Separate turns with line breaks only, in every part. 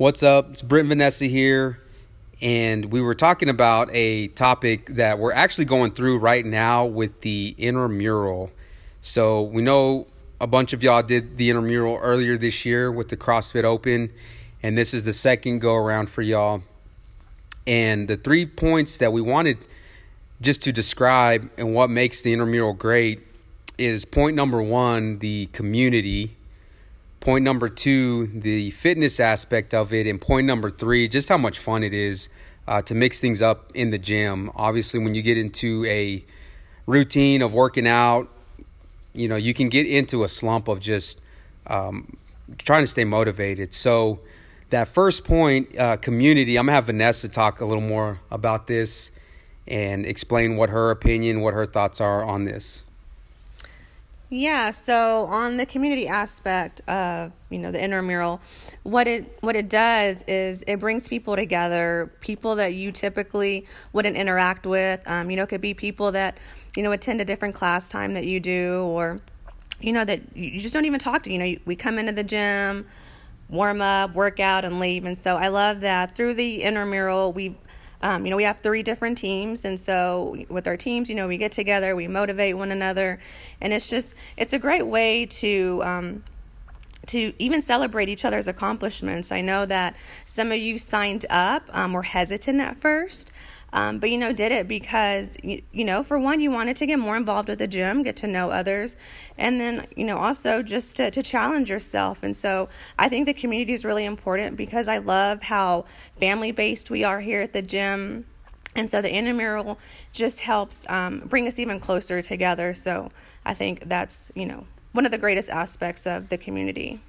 What's up? It's Brent Vanessa here. And we were talking about a topic that we're actually going through right now with the intramural. So we know a bunch of y'all did the intramural earlier this year with the CrossFit Open. And this is the second go around for y'all. And the three points that we wanted just to describe and what makes the intramural great is point number one, the community Point number two, the fitness aspect of it. And point number three, just how much fun it is uh, to mix things up in the gym. Obviously, when you get into a routine of working out, you know, you can get into a slump of just um, trying to stay motivated. So, that first point, uh, community, I'm going to have Vanessa talk a little more about this and explain what her opinion, what her thoughts are on this.
Yeah, so on the community aspect of, you know, the intramural, what it what it does is it brings people together, people that you typically wouldn't interact with. Um, you know, it could be people that, you know, attend a different class time that you do or you know that you just don't even talk to, you know, we come into the gym, warm up, work out and leave. And so I love that through the intramural we um, you know, we have three different teams, and so with our teams, you know, we get together, we motivate one another, and it's just it's a great way to. Um, to even celebrate each other's accomplishments. I know that some of you signed up um, were hesitant at first, um, but you know, did it because you, you know, for one, you wanted to get more involved with the gym, get to know others, and then you know, also just to, to challenge yourself. And so, I think the community is really important because I love how family based we are here at the gym. And so the intramural just helps um, bring us even closer together. So I think that's, you know, one of the greatest aspects of the community.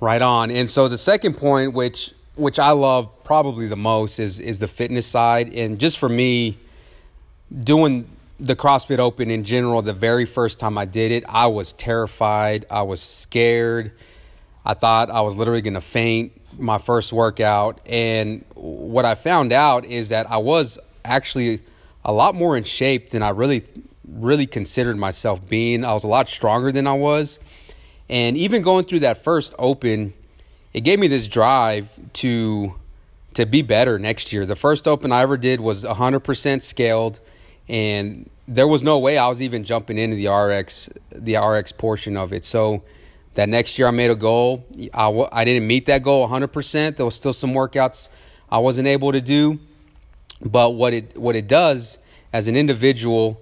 Right on. And so the second point, which which I love probably the most is is the fitness side. And just for me doing the CrossFit Open in general the very first time I did it I was terrified. I was scared. I thought I was literally going to faint my first workout. And what I found out is that I was actually a lot more in shape than I really really considered myself being. I was a lot stronger than I was. And even going through that first open it gave me this drive to to be better next year. The first open I ever did was 100% scaled and there was no way I was even jumping into the RX the RX portion of it. So that next year I made a goal. I w- I didn't meet that goal 100%. There was still some workouts I wasn't able to do. But what it what it does as an individual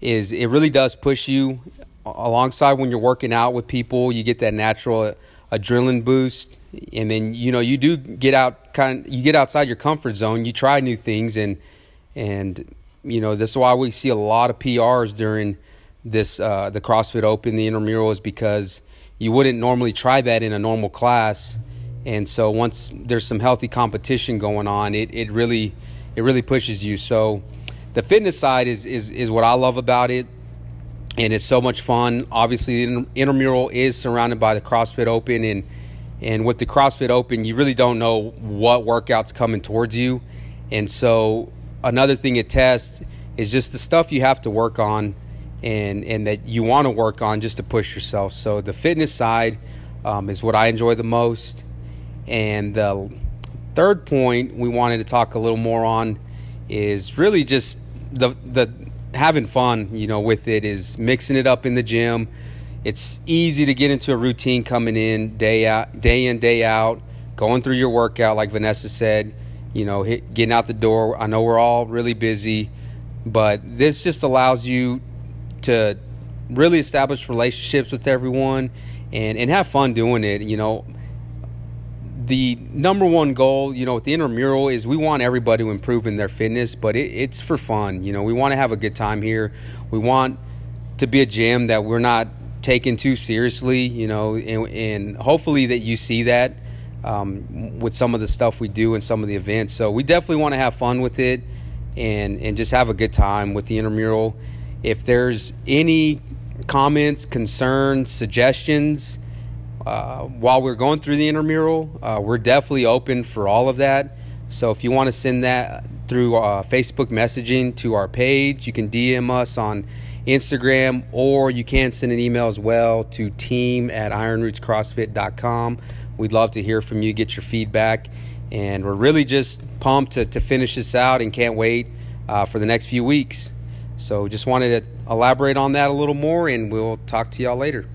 is it really does push you alongside when you're working out with people. You get that natural adrenaline boost and then you know you do get out kind of, you get outside your comfort zone you try new things and and you know this is why we see a lot of PRs during this uh, the CrossFit Open the intramural is because you wouldn't normally try that in a normal class. And so once there's some healthy competition going on it it really it really pushes you. So the fitness side is is is what I love about it and it's so much fun. Obviously the intramural is surrounded by the CrossFit Open and and with the CrossFit Open, you really don't know what workout's coming towards you. And so another thing it tests is just the stuff you have to work on and and that you want to work on just to push yourself. So the fitness side um, is what I enjoy the most. And the third point we wanted to talk a little more on is really just the the having fun, you know, with it is mixing it up in the gym it's easy to get into a routine coming in day out, day in, day out, going through your workout, like Vanessa said. You know, hit, getting out the door. I know we're all really busy, but this just allows you to really establish relationships with everyone and and have fun doing it. You know, the number one goal, you know, with the intramural is we want everybody to improve in their fitness, but it, it's for fun. You know, we want to have a good time here. We want to be a gym that we're not taken too seriously, you know, and, and hopefully that you see that um, with some of the stuff we do and some of the events. So we definitely want to have fun with it and and just have a good time with the intramural. If there's any comments, concerns, suggestions uh, while we're going through the intramural, uh, we're definitely open for all of that. So if you want to send that through uh, Facebook messaging to our page, you can DM us on Instagram, or you can send an email as well to team at ironrootscrossfit.com. We'd love to hear from you, get your feedback, and we're really just pumped to, to finish this out and can't wait uh, for the next few weeks. So just wanted to elaborate on that a little more, and we'll talk to y'all later.